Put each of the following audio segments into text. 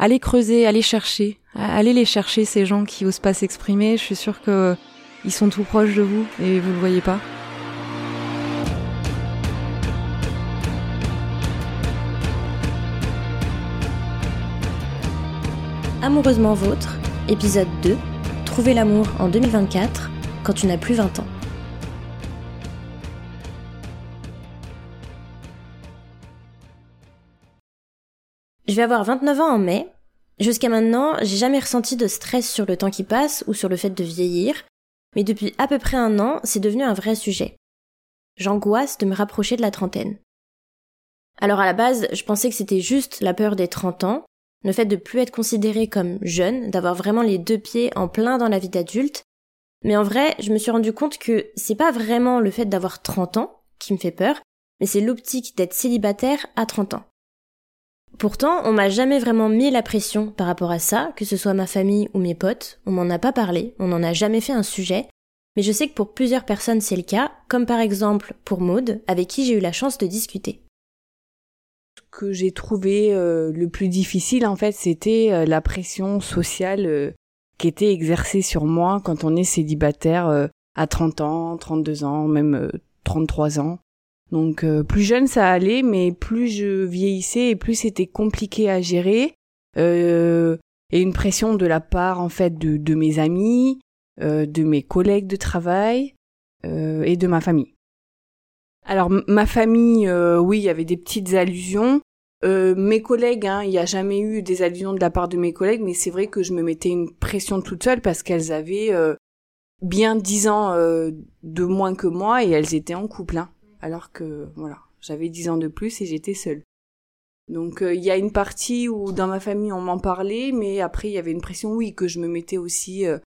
allez creuser, allez chercher, allez les chercher ces gens qui osent pas s'exprimer. Je suis sûre que ils sont tout proches de vous et vous le voyez pas. Amoureusement vôtre, épisode 2, Trouver l'amour en 2024 quand tu n'as plus 20 ans. Je vais avoir 29 ans en mai. Jusqu'à maintenant, j'ai jamais ressenti de stress sur le temps qui passe ou sur le fait de vieillir, mais depuis à peu près un an, c'est devenu un vrai sujet. J'angoisse de me rapprocher de la trentaine. Alors à la base, je pensais que c'était juste la peur des 30 ans, le fait de plus être considéré comme jeune, d'avoir vraiment les deux pieds en plein dans la vie d'adulte. Mais en vrai, je me suis rendu compte que c'est pas vraiment le fait d'avoir 30 ans qui me fait peur, mais c'est l'optique d'être célibataire à 30 ans. Pourtant, on m'a jamais vraiment mis la pression par rapport à ça, que ce soit ma famille ou mes potes, on m'en a pas parlé, on n'en a jamais fait un sujet, mais je sais que pour plusieurs personnes c'est le cas, comme par exemple pour Maude, avec qui j'ai eu la chance de discuter. Ce que j'ai trouvé euh, le plus difficile en fait, c'était euh, la pression sociale euh, qui était exercée sur moi quand on est célibataire à 30 ans, 32 ans, même 33 ans. Donc euh, plus jeune ça allait, mais plus je vieillissais et plus c'était compliqué à gérer. Euh, et une pression de la part en fait de, de mes amis, euh, de mes collègues de travail euh, et de ma famille. Alors ma famille, euh, oui, il y avait des petites allusions. mes collègues, hein, il n'y a jamais eu des allusions de la part de mes collègues, mais c'est vrai que je me mettais une pression toute seule parce qu'elles avaient bien dix ans de moins que moi et elles étaient en couple. Hein alors que voilà, j'avais dix ans de plus et j'étais seule. Donc euh, il y a une partie où dans ma famille on m'en parlait, mais après il y avait une pression, oui, que je me mettais aussi euh,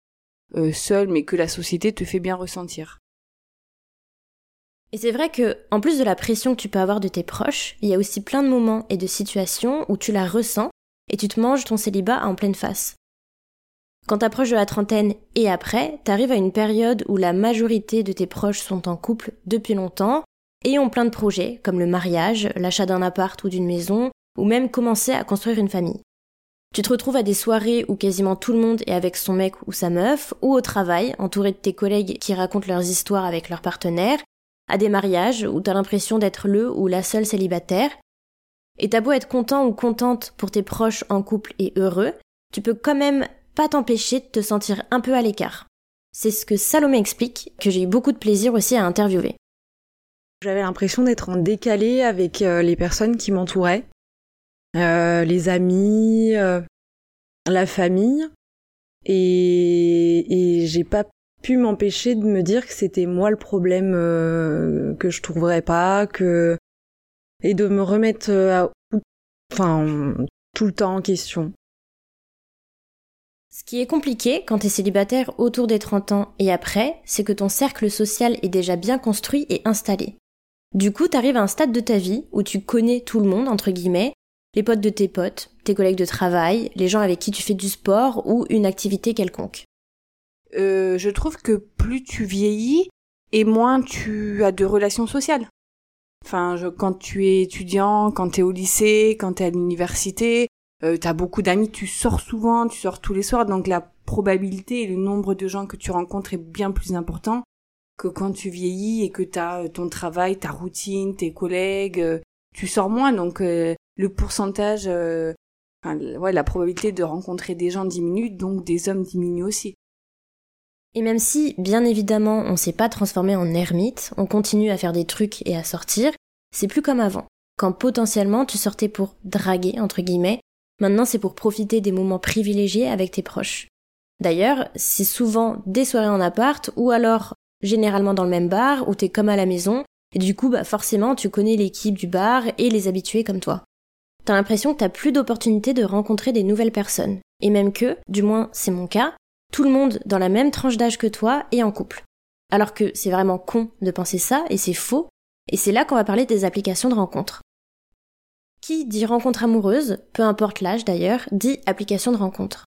euh, seule, mais que la société te fait bien ressentir. Et c'est vrai que, en plus de la pression que tu peux avoir de tes proches, il y a aussi plein de moments et de situations où tu la ressens et tu te manges ton célibat en pleine face. Quand t'approches de la trentaine et après, t'arrives à une période où la majorité de tes proches sont en couple depuis longtemps et plein de projets, comme le mariage, l'achat d'un appart ou d'une maison, ou même commencer à construire une famille. Tu te retrouves à des soirées où quasiment tout le monde est avec son mec ou sa meuf, ou au travail, entouré de tes collègues qui racontent leurs histoires avec leurs partenaires, à des mariages où t'as l'impression d'être le ou la seule célibataire. Et t'as beau être content ou contente pour tes proches en couple et heureux, tu peux quand même pas t'empêcher de te sentir un peu à l'écart. C'est ce que Salomé explique, que j'ai eu beaucoup de plaisir aussi à interviewer. J'avais l'impression d'être en décalé avec euh, les personnes qui m'entouraient, euh, les amis, euh, la famille, et, j'ai pas pu m'empêcher de me dire que c'était moi le problème que je trouverais pas, que et de me remettre enfin tout le temps en question. Ce qui est compliqué quand t'es célibataire autour des 30 ans et après, c'est que ton cercle social est déjà bien construit et installé. Du coup, t'arrives à un stade de ta vie où tu connais tout le monde, entre guillemets, les potes de tes potes, tes collègues de travail, les gens avec qui tu fais du sport ou une activité quelconque. Euh, je trouve que plus tu vieillis et moins tu as de relations sociales. Enfin, quand tu es étudiant, quand tu es au lycée, quand tu es à l'université, euh, tu as beaucoup d'amis, tu sors souvent, tu sors tous les soirs, donc la probabilité et le nombre de gens que tu rencontres est bien plus important que quand tu vieillis et que tu as euh, ton travail, ta routine, tes collègues, euh, tu sors moins. Donc euh, le pourcentage, ouais, la probabilité de rencontrer des gens diminue, donc des hommes diminue aussi. Et même si, bien évidemment, on s'est pas transformé en ermite, on continue à faire des trucs et à sortir, c'est plus comme avant. Quand potentiellement tu sortais pour draguer, entre guillemets, maintenant c'est pour profiter des moments privilégiés avec tes proches. D'ailleurs, c'est souvent des soirées en appart ou alors généralement dans le même bar où t'es comme à la maison, et du coup, bah forcément, tu connais l'équipe du bar et les habitués comme toi. T'as l'impression que t'as plus d'opportunités de rencontrer des nouvelles personnes. Et même que, du moins c'est mon cas, tout le monde dans la même tranche d'âge que toi est en couple. Alors que c'est vraiment con de penser ça, et c'est faux, et c'est là qu'on va parler des applications de rencontre. Qui dit rencontre amoureuse, peu importe l'âge d'ailleurs, dit application de rencontre.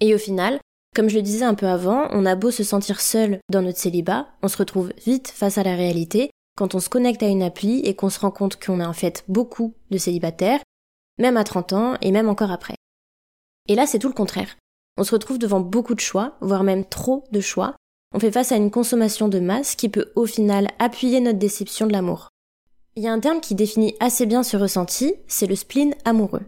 Et au final, comme je le disais un peu avant, on a beau se sentir seul dans notre célibat, on se retrouve vite face à la réalité quand on se connecte à une appli et qu'on se rend compte qu'on a en fait beaucoup de célibataires, même à 30 ans et même encore après. Et là, c'est tout le contraire. On se retrouve devant beaucoup de choix, voire même trop de choix. On fait face à une consommation de masse qui peut au final appuyer notre déception de l'amour. Il y a un terme qui définit assez bien ce ressenti, c'est le spleen amoureux.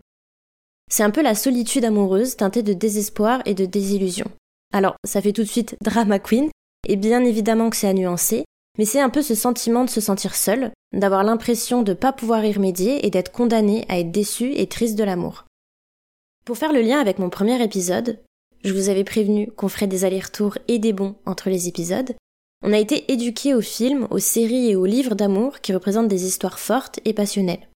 C'est un peu la solitude amoureuse teintée de désespoir et de désillusion. Alors, ça fait tout de suite drama queen, et bien évidemment que c'est à nuancer, mais c'est un peu ce sentiment de se sentir seul, d'avoir l'impression de ne pas pouvoir y remédier et d'être condamné à être déçu et triste de l'amour. Pour faire le lien avec mon premier épisode, je vous avais prévenu qu'on ferait des allers-retours et des bons entre les épisodes. On a été éduqués aux films, aux séries et aux livres d'amour qui représentent des histoires fortes et passionnelles.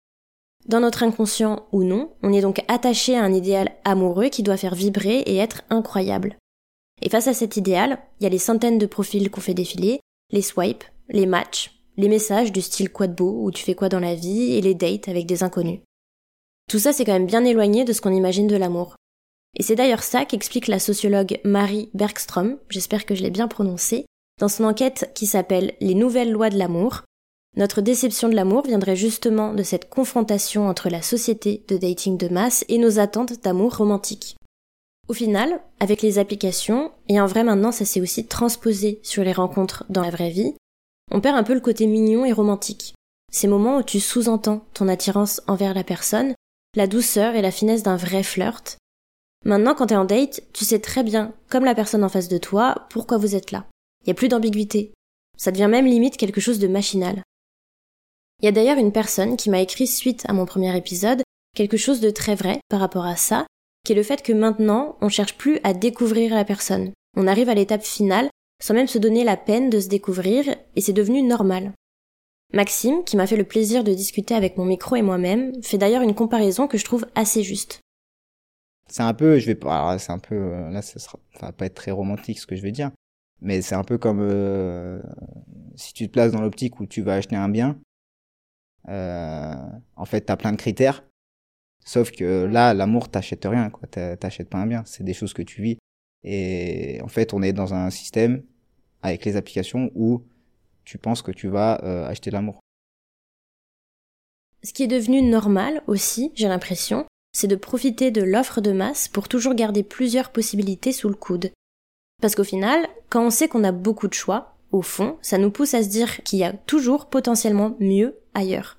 Dans notre inconscient ou non, on est donc attaché à un idéal amoureux qui doit faire vibrer et être incroyable. Et face à cet idéal, il y a les centaines de profils qu'on fait défiler, les swipes, les matchs, les messages du style quoi de beau ou tu fais quoi dans la vie et les dates avec des inconnus. Tout ça c'est quand même bien éloigné de ce qu'on imagine de l'amour. Et c'est d'ailleurs ça qu'explique la sociologue Marie Bergstrom, j'espère que je l'ai bien prononcé, dans son enquête qui s'appelle Les nouvelles lois de l'amour. Notre déception de l'amour viendrait justement de cette confrontation entre la société de dating de masse et nos attentes d'amour romantique. Au final, avec les applications, et en vrai maintenant ça s'est aussi transposé sur les rencontres dans la vraie vie, on perd un peu le côté mignon et romantique. Ces moments où tu sous-entends ton attirance envers la personne, la douceur et la finesse d'un vrai flirt. Maintenant, quand t'es en date, tu sais très bien, comme la personne en face de toi, pourquoi vous êtes là. Y a plus d'ambiguïté. Ça devient même limite quelque chose de machinal. Il y a d'ailleurs une personne qui m'a écrit suite à mon premier épisode quelque chose de très vrai par rapport à ça, qui est le fait que maintenant, on cherche plus à découvrir la personne. On arrive à l'étape finale sans même se donner la peine de se découvrir, et c'est devenu normal. Maxime, qui m'a fait le plaisir de discuter avec mon micro et moi-même, fait d'ailleurs une comparaison que je trouve assez juste. C'est un peu, je vais pas, c'est un peu, euh, là, ça sera, ça va pas être très romantique ce que je vais dire, mais c'est un peu comme euh, si tu te places dans l'optique où tu vas acheter un bien. Euh, en fait, t'as plein de critères Sauf que là, l'amour, t'achètes rien, quoi. T'achètes pas un bien. C'est des choses que tu vis. Et en fait, on est dans un système avec les applications où tu penses que tu vas euh, acheter l'amour. Ce qui est devenu normal aussi, j'ai l'impression, c'est de profiter de l'offre de masse pour toujours garder plusieurs possibilités sous le coude. Parce qu'au final, quand on sait qu'on a beaucoup de choix, au fond, ça nous pousse à se dire qu'il y a toujours potentiellement mieux ailleurs.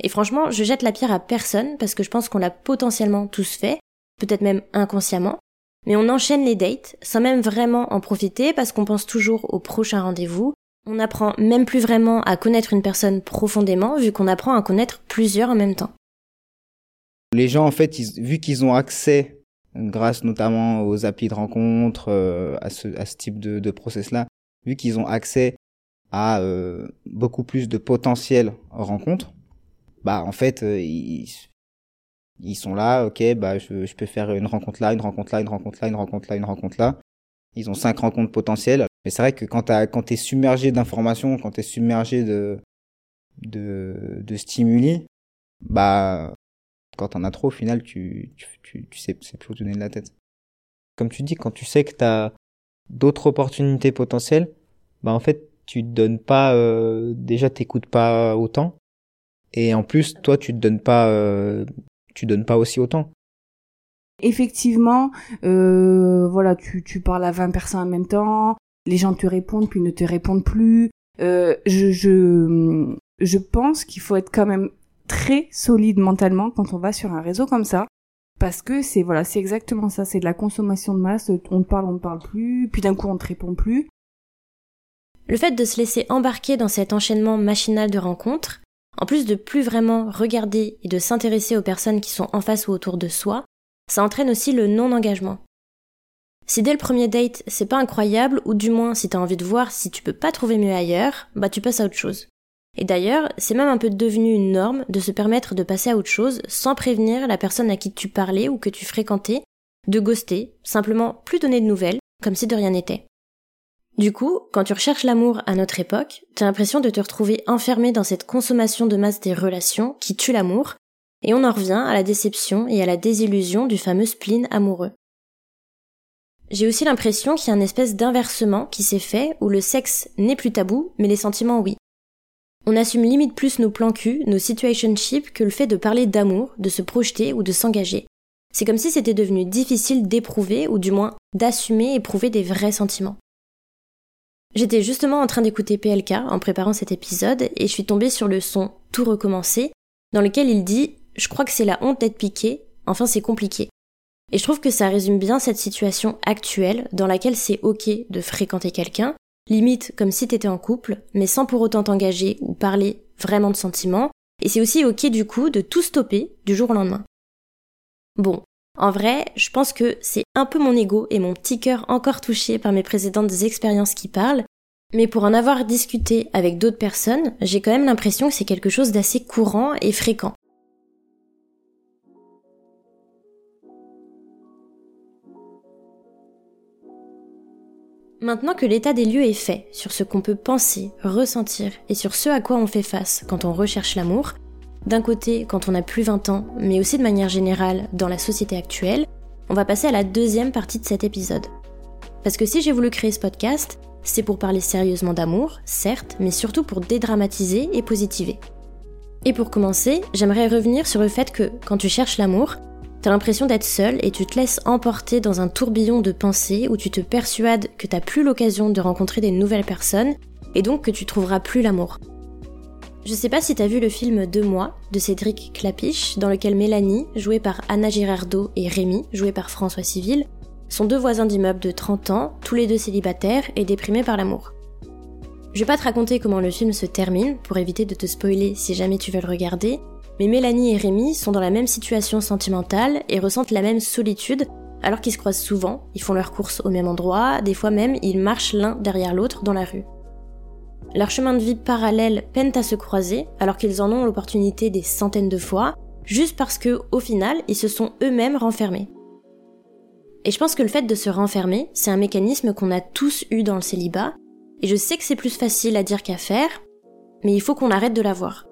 Et franchement, je jette la pierre à personne parce que je pense qu'on l'a potentiellement tous fait, peut-être même inconsciemment, mais on enchaîne les dates sans même vraiment en profiter parce qu'on pense toujours au prochain rendez-vous. On apprend même plus vraiment à connaître une personne profondément vu qu'on apprend à connaître plusieurs en même temps. Les gens, en fait, vu qu'ils ont accès, grâce notamment aux applis de rencontre, euh, à, ce, type de, process-là, vu qu'ils ont accès à euh, beaucoup plus de potentiel rencontres, bah en fait euh, ils, ils sont là, ok, bah je, je peux faire une rencontre là, une rencontre là, une rencontre là, une rencontre là, une rencontre là. Ils ont cinq rencontres potentielles. Mais c'est vrai que quand t'as, quand t'es submergé d'informations, quand t'es submergé de, de, de stimuli, bah, quand t'en as trop, au final, tu, tu, tu, sais, c'est plus où donner de la tête. Comme tu dis, quand tu sais que t'as d'autres opportunités potentielles, bah, en fait, tu te donnes pas, euh, déjà t'écoutes pas autant. Et en plus, toi, tu te donnes pas, euh, tu donnes pas aussi autant. Effectivement, euh, voilà, tu, tu parles à 20 personnes en même temps, les gens te répondent puis ne te répondent plus. Euh, je, je, je pense qu'il faut être quand même très solide mentalement quand on va sur un réseau comme ça. Parce que c'est voilà, c'est exactement ça, c'est de la consommation de masse, on te parle, on ne parle plus, puis d'un coup on te répond plus. Le fait de se laisser embarquer dans cet enchaînement machinal de rencontres, en plus de plus vraiment regarder et de s'intéresser aux personnes qui sont en face ou autour de soi, ça entraîne aussi le non-engagement. Si dès le premier date c'est pas incroyable, ou du moins si t'as envie de voir si tu peux pas trouver mieux ailleurs, bah tu passes à autre chose. Et d'ailleurs, c'est même un peu devenu une norme de se permettre de passer à autre chose sans prévenir la personne à qui tu parlais ou que tu fréquentais, de ghoster, simplement plus donner de nouvelles, comme si de rien n'était. Du coup, quand tu recherches l'amour à notre époque, t'as l'impression de te retrouver enfermé dans cette consommation de masse des relations qui tue l'amour, et on en revient à la déception et à la désillusion du fameux spleen amoureux. J'ai aussi l'impression qu'il y a une espèce d'inversement qui s'est fait où le sexe n'est plus tabou, mais les sentiments oui. On assume limite plus nos plans cul, nos situationships que le fait de parler d'amour, de se projeter ou de s'engager. C'est comme si c'était devenu difficile d'éprouver, ou du moins d'assumer éprouver des vrais sentiments. J'étais justement en train d'écouter PLK en préparant cet épisode et je suis tombée sur le son Tout recommencer, dans lequel il dit Je crois que c'est la honte d'être piqué, enfin c'est compliqué. Et je trouve que ça résume bien cette situation actuelle dans laquelle c'est ok de fréquenter quelqu'un, limite comme si t'étais en couple, mais sans pour autant t'engager ou parler vraiment de sentiments, et c'est aussi ok du coup de tout stopper du jour au lendemain. Bon, en vrai, je pense que c'est un peu mon ego et mon petit cœur encore touché par mes précédentes expériences qui parlent, mais pour en avoir discuté avec d'autres personnes, j'ai quand même l'impression que c'est quelque chose d'assez courant et fréquent. Maintenant que l'état des lieux est fait sur ce qu'on peut penser, ressentir et sur ce à quoi on fait face quand on recherche l'amour, d'un côté quand on a plus 20 ans, mais aussi de manière générale dans la société actuelle, on va passer à la deuxième partie de cet épisode. Parce que si j'ai voulu créer ce podcast, c'est pour parler sérieusement d'amour, certes, mais surtout pour dédramatiser et positiver. Et pour commencer, j'aimerais revenir sur le fait que, quand tu cherches l'amour, T'as l'impression d'être seul et tu te laisses emporter dans un tourbillon de pensées où tu te persuades que t'as plus l'occasion de rencontrer des nouvelles personnes et donc que tu trouveras plus l'amour. Je sais pas si t'as vu le film Deux mois de Cédric Clapiche, dans lequel Mélanie, jouée par Anna Girardot, et Rémi, joué par François Civil, sont deux voisins d'immeuble de 30 ans, tous les deux célibataires et déprimés par l'amour. Je vais pas te raconter comment le film se termine, pour éviter de te spoiler si jamais tu veux le regarder, mais Mélanie et Rémi sont dans la même situation sentimentale et ressentent la même solitude alors qu'ils se croisent souvent, ils font leurs courses au même endroit, des fois même ils marchent l'un derrière l'autre dans la rue. Leurs chemins de vie parallèles peinent à se croiser alors qu'ils en ont l'opportunité des centaines de fois, juste parce que, au final, ils se sont eux-mêmes renfermés. Et je pense que le fait de se renfermer, c'est un mécanisme qu'on a tous eu dans le célibat, et je sais que c'est plus facile à dire qu'à faire, mais il faut qu'on arrête de l'avoir.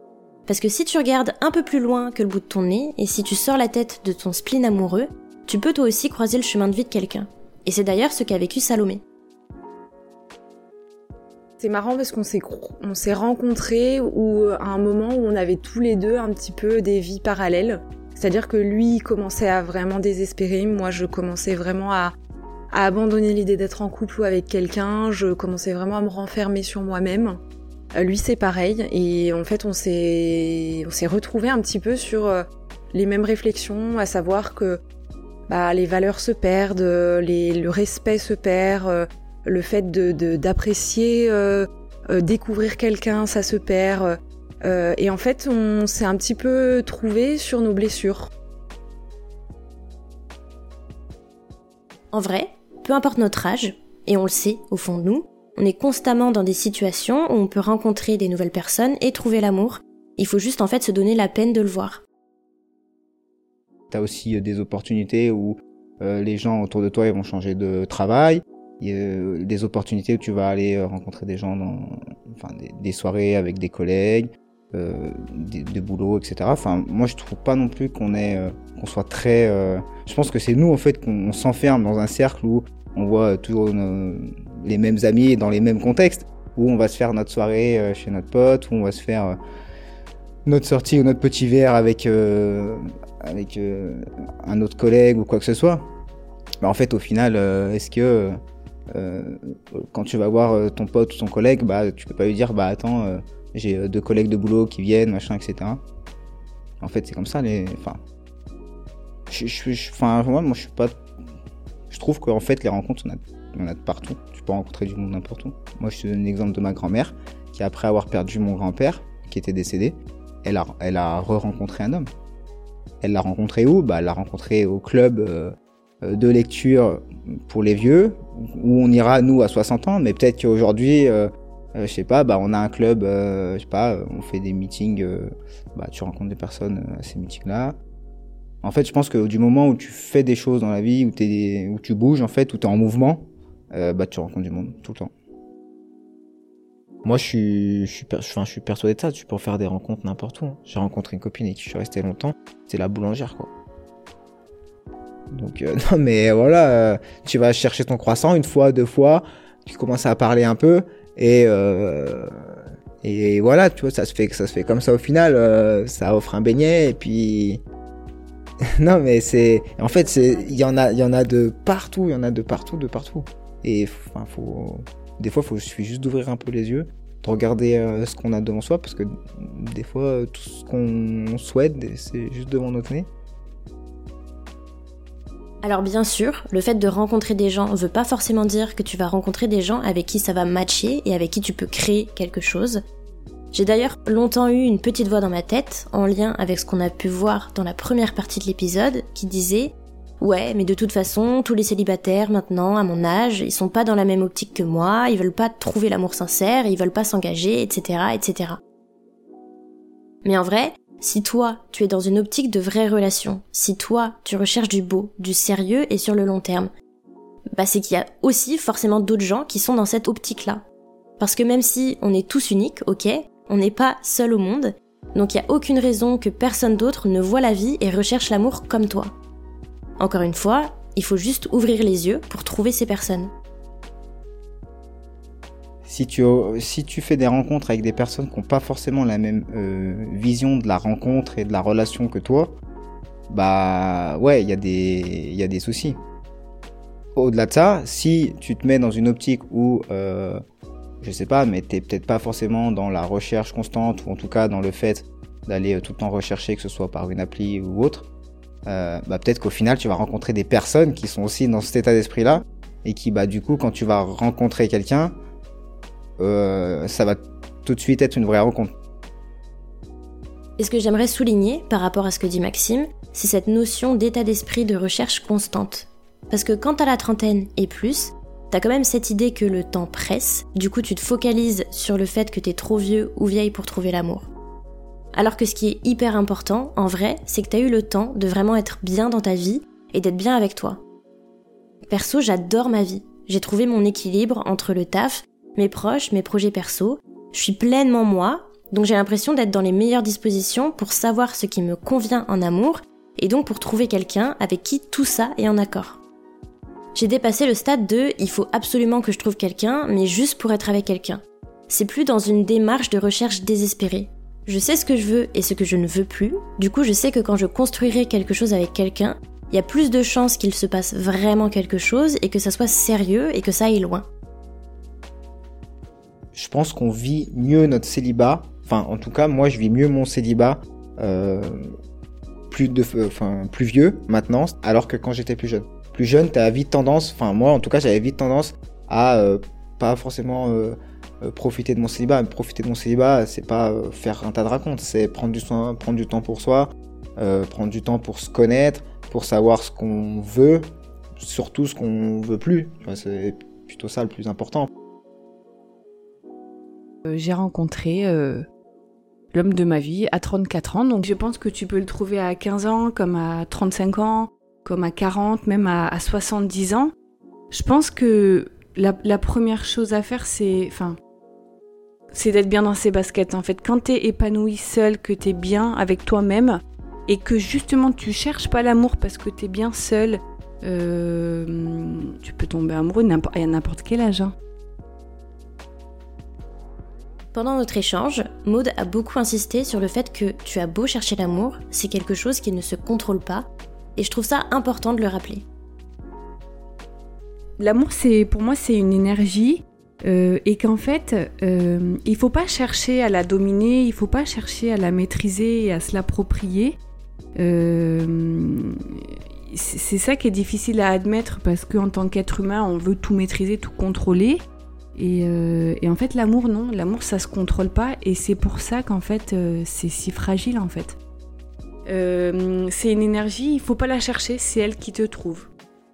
Parce que si tu regardes un peu plus loin que le bout de ton nez, et si tu sors la tête de ton spleen amoureux, tu peux toi aussi croiser le chemin de vie de quelqu'un. Et c'est d'ailleurs ce qu'a vécu Salomé. C'est marrant parce qu'on s'est on rencontrés ou à un moment où on avait tous les deux un petit peu des vies parallèles. C'est-à-dire que lui il commençait à vraiment désespérer, moi je commençais vraiment à, abandonner l'idée d'être en couple ou avec quelqu'un, je commençais vraiment à me renfermer sur moi-même. Euh, lui, c'est pareil. Et en fait, on s'est, on retrouvé un petit peu sur euh, les mêmes réflexions, à savoir que bah, les valeurs se perdent, les, le respect se perd, euh, le fait de, d'apprécier, découvrir quelqu'un, ça se perd. et en fait, on s'est un petit peu trouvé sur nos blessures. En vrai, peu importe notre âge, et on le sait au fond de nous, on est constamment dans des situations où on peut rencontrer des nouvelles personnes et trouver l'amour. Il faut juste en fait se donner la peine de le voir. T'as aussi euh, des opportunités où euh, les gens autour de toi ils vont changer de travail. Euh, des opportunités où tu vas aller rencontrer des gens dans des, soirées avec des collègues, euh, des, boulots, etc. Enfin, moi je trouve pas non plus qu'on qu'on soit très. je pense que c'est nous en fait qu'on s'enferme dans un cercle où on voit toujours les mêmes amis dans les mêmes contextes, où on va se faire notre soirée euh, chez notre pote, où on va se faire euh, notre sortie ou notre petit verre avec, euh, avec un autre collègue ou quoi que ce soit. Mais en fait, au final, est-ce que quand tu vas voir ton pote ou ton collègue, bah, tu peux pas lui dire, bah attends, j'ai deux collègues de boulot qui viennent, machin, etc. En fait, c'est comme ça, les. Enfin. Je, moi, je suis pas. Je trouve qu'en fait, les rencontres, on a on a de partout. Tu peux rencontrer du monde n'importe où. Moi, je te donne l'exemple de ma grand-mère, qui après avoir perdu mon grand-père, qui était décédé, elle a, elle a re-rencontré un homme. Elle l'a rencontré où? Bah, elle l'a rencontré au club euh, de lecture pour les vieux, où on ira nous à 60 ans, mais peut-être qu'aujourd'hui, euh, euh, je sais pas, bah, on a un club, je sais pas, on fait des meetings, bah, tu rencontres des personnes à ces meetings-là. En fait, je pense que du moment où tu fais des choses dans la vie, où, es, où tu bouges, en fait, où tu es en mouvement, euh, bah, tu rencontres du monde tout le temps. Moi, je suis, je suis, enfin, je suis persuadé de ça. Tu peux faire des rencontres n'importe où. Hein. J'ai rencontré une copine et qui je suis resté longtemps. C'est la boulangère, quoi. Donc, euh, non, mais voilà, euh, tu vas chercher ton croissant une fois, deux fois. Tu commences à parler un peu et et voilà, tu vois, ça se fait, ça se fait comme ça au final. ça offre un beignet et puis non, mais c'est. En fait. Il y en a, y en a de partout. Il y en a de partout, de partout. Et enfin, faut. Des fois, il suffit juste d'ouvrir un peu les yeux, de regarder euh, ce qu'on a devant soi, parce que des fois, tout ce qu'on souhaite, c'est juste devant notre nez. Alors bien sûr, le fait de rencontrer des gens veut pas forcément dire que tu vas rencontrer des gens avec qui ça va matcher et avec qui tu peux créer quelque chose. J'ai d'ailleurs longtemps eu une petite voix dans ma tête, en lien avec ce qu'on a pu voir dans la première partie de l'épisode, qui disait Ouais, mais de toute façon, tous les célibataires maintenant, à mon âge, ils sont pas dans la même optique que moi, ils veulent pas trouver l'amour sincère, ils veulent pas s'engager, etc., etc. Mais en vrai, si toi, tu es dans une optique de vraie relation, si toi, tu recherches du beau, du sérieux et sur le long terme, bah c'est qu'il y a aussi forcément d'autres gens qui sont dans cette optique-là. Parce que même si on est tous uniques, ok, on n'est pas seul au monde, donc il n'y a aucune raison que personne d'autre ne voit la vie et recherche l'amour comme toi. Encore une fois, il faut juste ouvrir les yeux pour trouver ces personnes. Si tu, si tu fais des rencontres avec des personnes qui n'ont pas forcément la même euh, vision de la rencontre et de la relation que toi, bah ouais, il y, a des, y a des soucis. Au-delà de ça, si tu te mets dans une optique où euh, je sais pas, mais t'es peut-être pas forcément dans la recherche constante, ou en tout cas dans le fait d'aller euh, tout le temps rechercher, que ce soit par une appli ou autre, euh, bah peut-être qu'au final tu vas rencontrer des personnes qui sont aussi dans cet état d'esprit-là, et qui bah du coup quand tu vas rencontrer quelqu'un, euh, ça va tout de suite être une vraie rencontre. Et ce que j'aimerais souligner par rapport à ce que dit Maxime, c'est cette notion d'état d'esprit de recherche constante. Parce que quand à la trentaine et plus, T'as quand même cette idée que le temps presse, du coup tu te focalises sur le fait que t'es trop vieux ou vieille pour trouver l'amour. Alors que ce qui est hyper important, en vrai, c'est que t'as eu le temps de vraiment être bien dans ta vie et d'être bien avec toi. Perso, j'adore ma vie. J'ai trouvé mon équilibre entre le taf, mes proches, mes projets perso. Je suis pleinement moi, donc j'ai l'impression d'être dans les meilleures dispositions pour savoir ce qui me convient en amour et donc pour trouver quelqu'un avec qui tout ça est en accord. J'ai dépassé le stade de il faut absolument que je trouve quelqu'un, mais juste pour être avec quelqu'un. C'est plus dans une démarche de recherche désespérée. Je sais ce que je veux et ce que je ne veux plus, du coup je sais que quand je construirai quelque chose avec quelqu'un, il y a plus de chances qu'il se passe vraiment quelque chose et que ça soit sérieux et que ça aille loin. Je pense qu'on vit mieux notre célibat, enfin en tout cas moi je vis mieux mon célibat euh, plus, de, enfin, plus vieux maintenant, alors que quand j'étais plus jeune plus jeune, tu as vite tendance, enfin moi en tout cas j'avais vite tendance à euh, pas forcément euh, euh, profiter de mon célibat. Profiter de mon célibat, c'est pas faire un tas de racontes, c'est prendre du, soin, prendre du temps pour soi, prendre du temps pour se connaître, pour savoir ce qu'on veut, surtout ce qu'on veut plus. C'est plutôt ça le plus important. J'ai rencontré l'homme de ma vie à 34 ans, donc je pense que tu peux le trouver à 15 ans comme à 35 ans comme à 40, même à, 70 ans, je pense que la, première chose à faire, c'est, enfin, c'est d'être bien dans ses baskets. En fait, quand t'es épanoui seul, que t'es bien avec toi-même, et que justement tu cherches pas l'amour parce que t'es bien seul, euh, tu peux tomber amoureux à n'importe quel âge. Hein. Pendant notre échange, Maud a beaucoup insisté sur le fait que tu as beau chercher l'amour, c'est quelque chose qui ne se contrôle pas et je trouve ça important de le rappeler. L'amour, c'est pour moi, c'est une énergie euh, et qu'en fait, euh, il faut pas chercher à la dominer, il faut pas chercher à la maîtriser et à se l'approprier. Euh, c'est ça qui est difficile à admettre parce qu'en tant qu'être humain, on veut tout maîtriser, tout contrôler. Et, euh, et en fait, l'amour, non, l'amour, ça se contrôle pas et c'est pour ça qu'en fait, c'est si fragile en fait. Euh, c'est une énergie, il faut pas la chercher, c'est elle qui te trouve.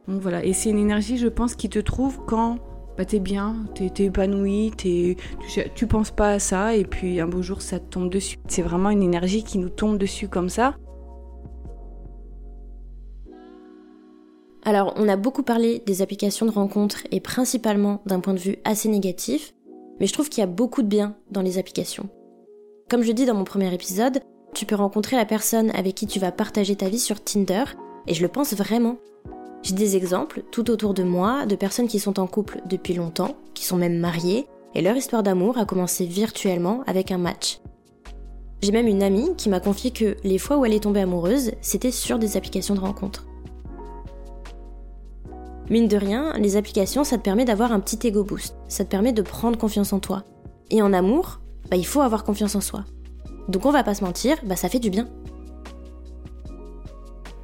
Donc voilà, et c'est une énergie, je pense, qui te trouve quand bah, t'es bien, t'es es épanoui, tu, tu penses pas à ça, et puis un beau jour ça te tombe dessus. C'est vraiment une énergie qui nous tombe dessus comme ça. Alors, on a beaucoup parlé des applications de rencontres et principalement d'un point de vue assez négatif, mais je trouve qu'il y a beaucoup de bien dans les applications. Comme je dis dans mon premier épisode, tu peux rencontrer la personne avec qui tu vas partager ta vie sur Tinder, et je le pense vraiment. J'ai des exemples tout autour de moi de personnes qui sont en couple depuis longtemps, qui sont même mariées, et leur histoire d'amour a commencé virtuellement avec un match. J'ai même une amie qui m'a confié que les fois où elle est tombée amoureuse, c'était sur des applications de rencontres. Mine de rien, les applications, ça te permet d'avoir un petit ego boost. Ça te permet de prendre confiance en toi. Et en amour, bah, il faut avoir confiance en soi. Donc on va pas se mentir, bah, ça fait du bien.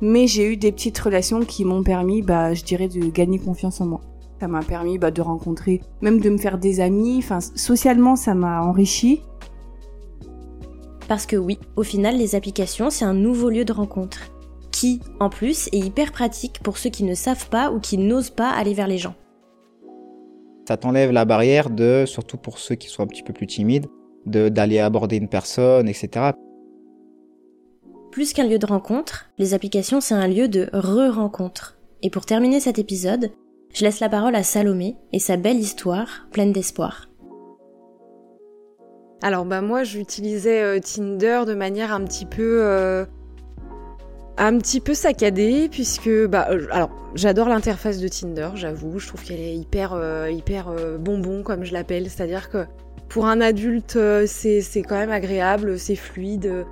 Mais j'ai eu des petites relations qui m'ont permis, bah, je dirais, de gagner confiance en moi. Ça m'a permis bah, de rencontrer, même de me faire des amis. Enfin, socialement, ça m'a enrichi. Parce que oui, au final, les applications, c'est un nouveau lieu de rencontre. Qui, en plus, est hyper pratique pour ceux qui ne savent pas ou qui n'osent pas aller vers les gens. Ça t'enlève la barrière de, surtout pour ceux qui sont un petit peu plus timides, d'aller aborder une personne, etc. Plus qu'un lieu de rencontre, les applications c'est un lieu de re-rencontre. Et pour terminer cet épisode, je laisse la parole à Salomé et sa belle histoire pleine d'espoir. Alors bah moi j'utilisais euh, Tinder de manière un petit peu euh, un petit peu saccadée puisque bah euh, alors j'adore l'interface de Tinder, j'avoue, je trouve qu'elle est hyper hyper bonbon comme je l'appelle, c'est-à-dire que pour un adulte c'est c'est quand même agréable, c'est fluide.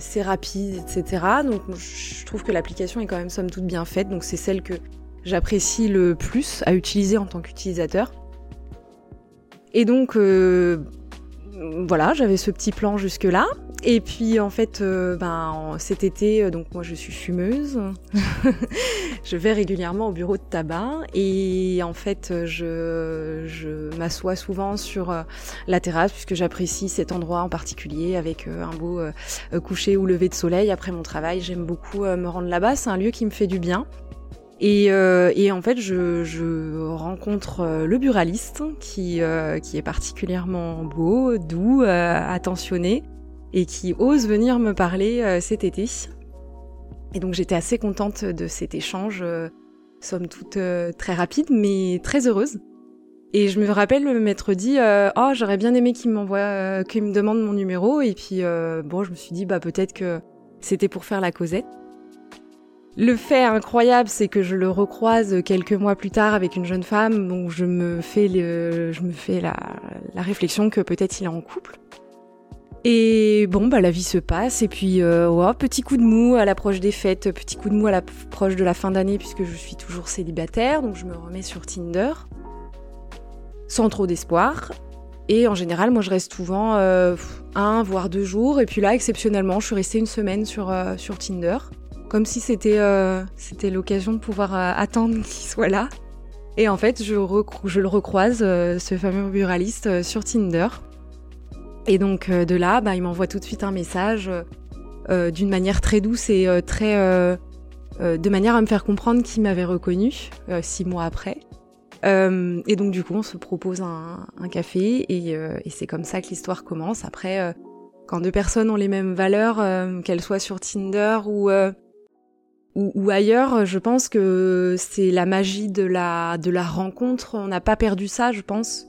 c'est rapide, etc. Donc je trouve que l'application est quand même somme toute bien faite, donc c'est celle que j'apprécie le plus à utiliser en tant qu'utilisateur. Et donc, voilà, j'avais ce petit plan jusque-là. Et puis en fait, euh, ben, cet été, euh, donc moi je suis fumeuse. je vais régulièrement au bureau de tabac et en fait je, je m'assois souvent sur euh, la terrasse puisque j'apprécie cet endroit en particulier avec un beau coucher ou lever de soleil après mon travail. J'aime beaucoup me rendre là-bas, c'est un lieu qui me fait du bien. Et, euh, et, en fait, je, je rencontre le buraliste qui, euh, qui est particulièrement beau, doux, attentionné et qui ose venir me parler cet été. Et donc j'étais assez contente de cet échange, somme toute très rapide, mais très heureuse. Et je me rappelle m'être dit, oh j'aurais bien aimé qu'il m'envoie, me demande mon numéro. Et puis bon, je me suis dit, bah peut-être que c'était pour faire la causette. Le fait incroyable, c'est que je le recroise quelques mois plus tard avec une jeune femme, donc je me fais, je me fais la, réflexion que peut-être il est en couple. Et bon, bah la vie se passe, et puis euh, petit coup de mou à l'approche des fêtes, petit coup de mou à l'approche de la fin d'année, puisque je suis toujours célibataire, donc je me remets sur Tinder, sans trop d'espoir. Et en général, moi je reste souvent euh, un, voire deux jours, et puis là, exceptionnellement, je suis restée une semaine sur, euh, Tinder comme si c'était euh, l'occasion de pouvoir attendre qu'il soit là. Et en fait, je, je le recroise, ce fameux buraliste, sur Tinder. Et donc de là, bah, il m'envoie tout de suite un message d'une manière très douce et très de manière à me faire comprendre qu'il m'avait reconnu six mois après. et donc du coup, on se propose un, café et, c'est comme ça que l'histoire commence. Après, quand deux personnes ont les mêmes valeurs, qu'elles soient sur Tinder ou ou, ailleurs, je pense que c'est la magie de la, de la rencontre. On n'a pas perdu ça, je pense.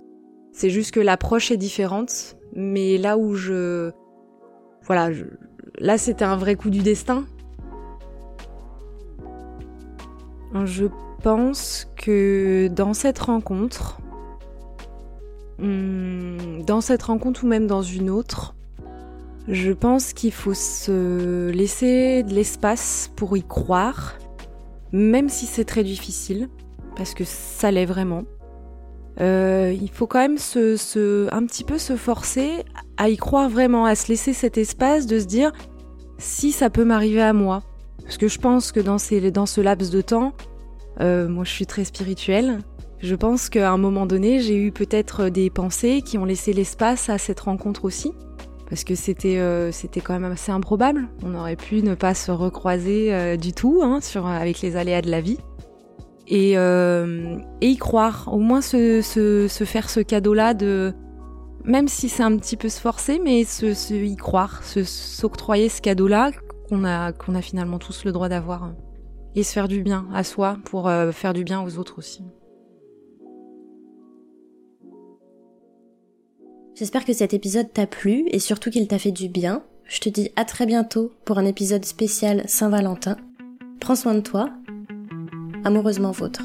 C'est juste que l'approche est différente. Mais là où je... Voilà, là c'était un vrai coup du destin. Je pense que dans cette rencontre, hmm, dans cette rencontre ou même dans une autre, je pense qu'il faut se laisser de l'espace pour y croire, même si c'est très difficile, parce que ça l'est vraiment. Euh, il faut quand même se, un petit peu se forcer à y croire vraiment, à se laisser cet espace de se dire si ça peut m'arriver à moi. Parce que je pense que dans, ce laps de temps, euh, moi je suis très spirituelle, je pense qu'à un moment donné, j'ai eu peut-être des pensées qui ont laissé l'espace à cette rencontre aussi parce que c'était euh, quand même assez improbable. On aurait pu ne pas se recroiser du tout hein, avec les aléas de la vie. Et, euh, et y croire, au moins se, faire ce cadeau-là de, même si c'est un petit peu se forcer, mais se, y croire, s'octroyer ce cadeau-là qu'on a qu'on a finalement tous le droit d'avoir et se faire du bien à soi pour faire du bien aux autres aussi. J'espère que cet épisode t'a plu et surtout qu'il t'a fait du bien. Je te dis à très bientôt pour un épisode spécial Saint-Valentin. Prends soin de toi. Amoureusement vôtre.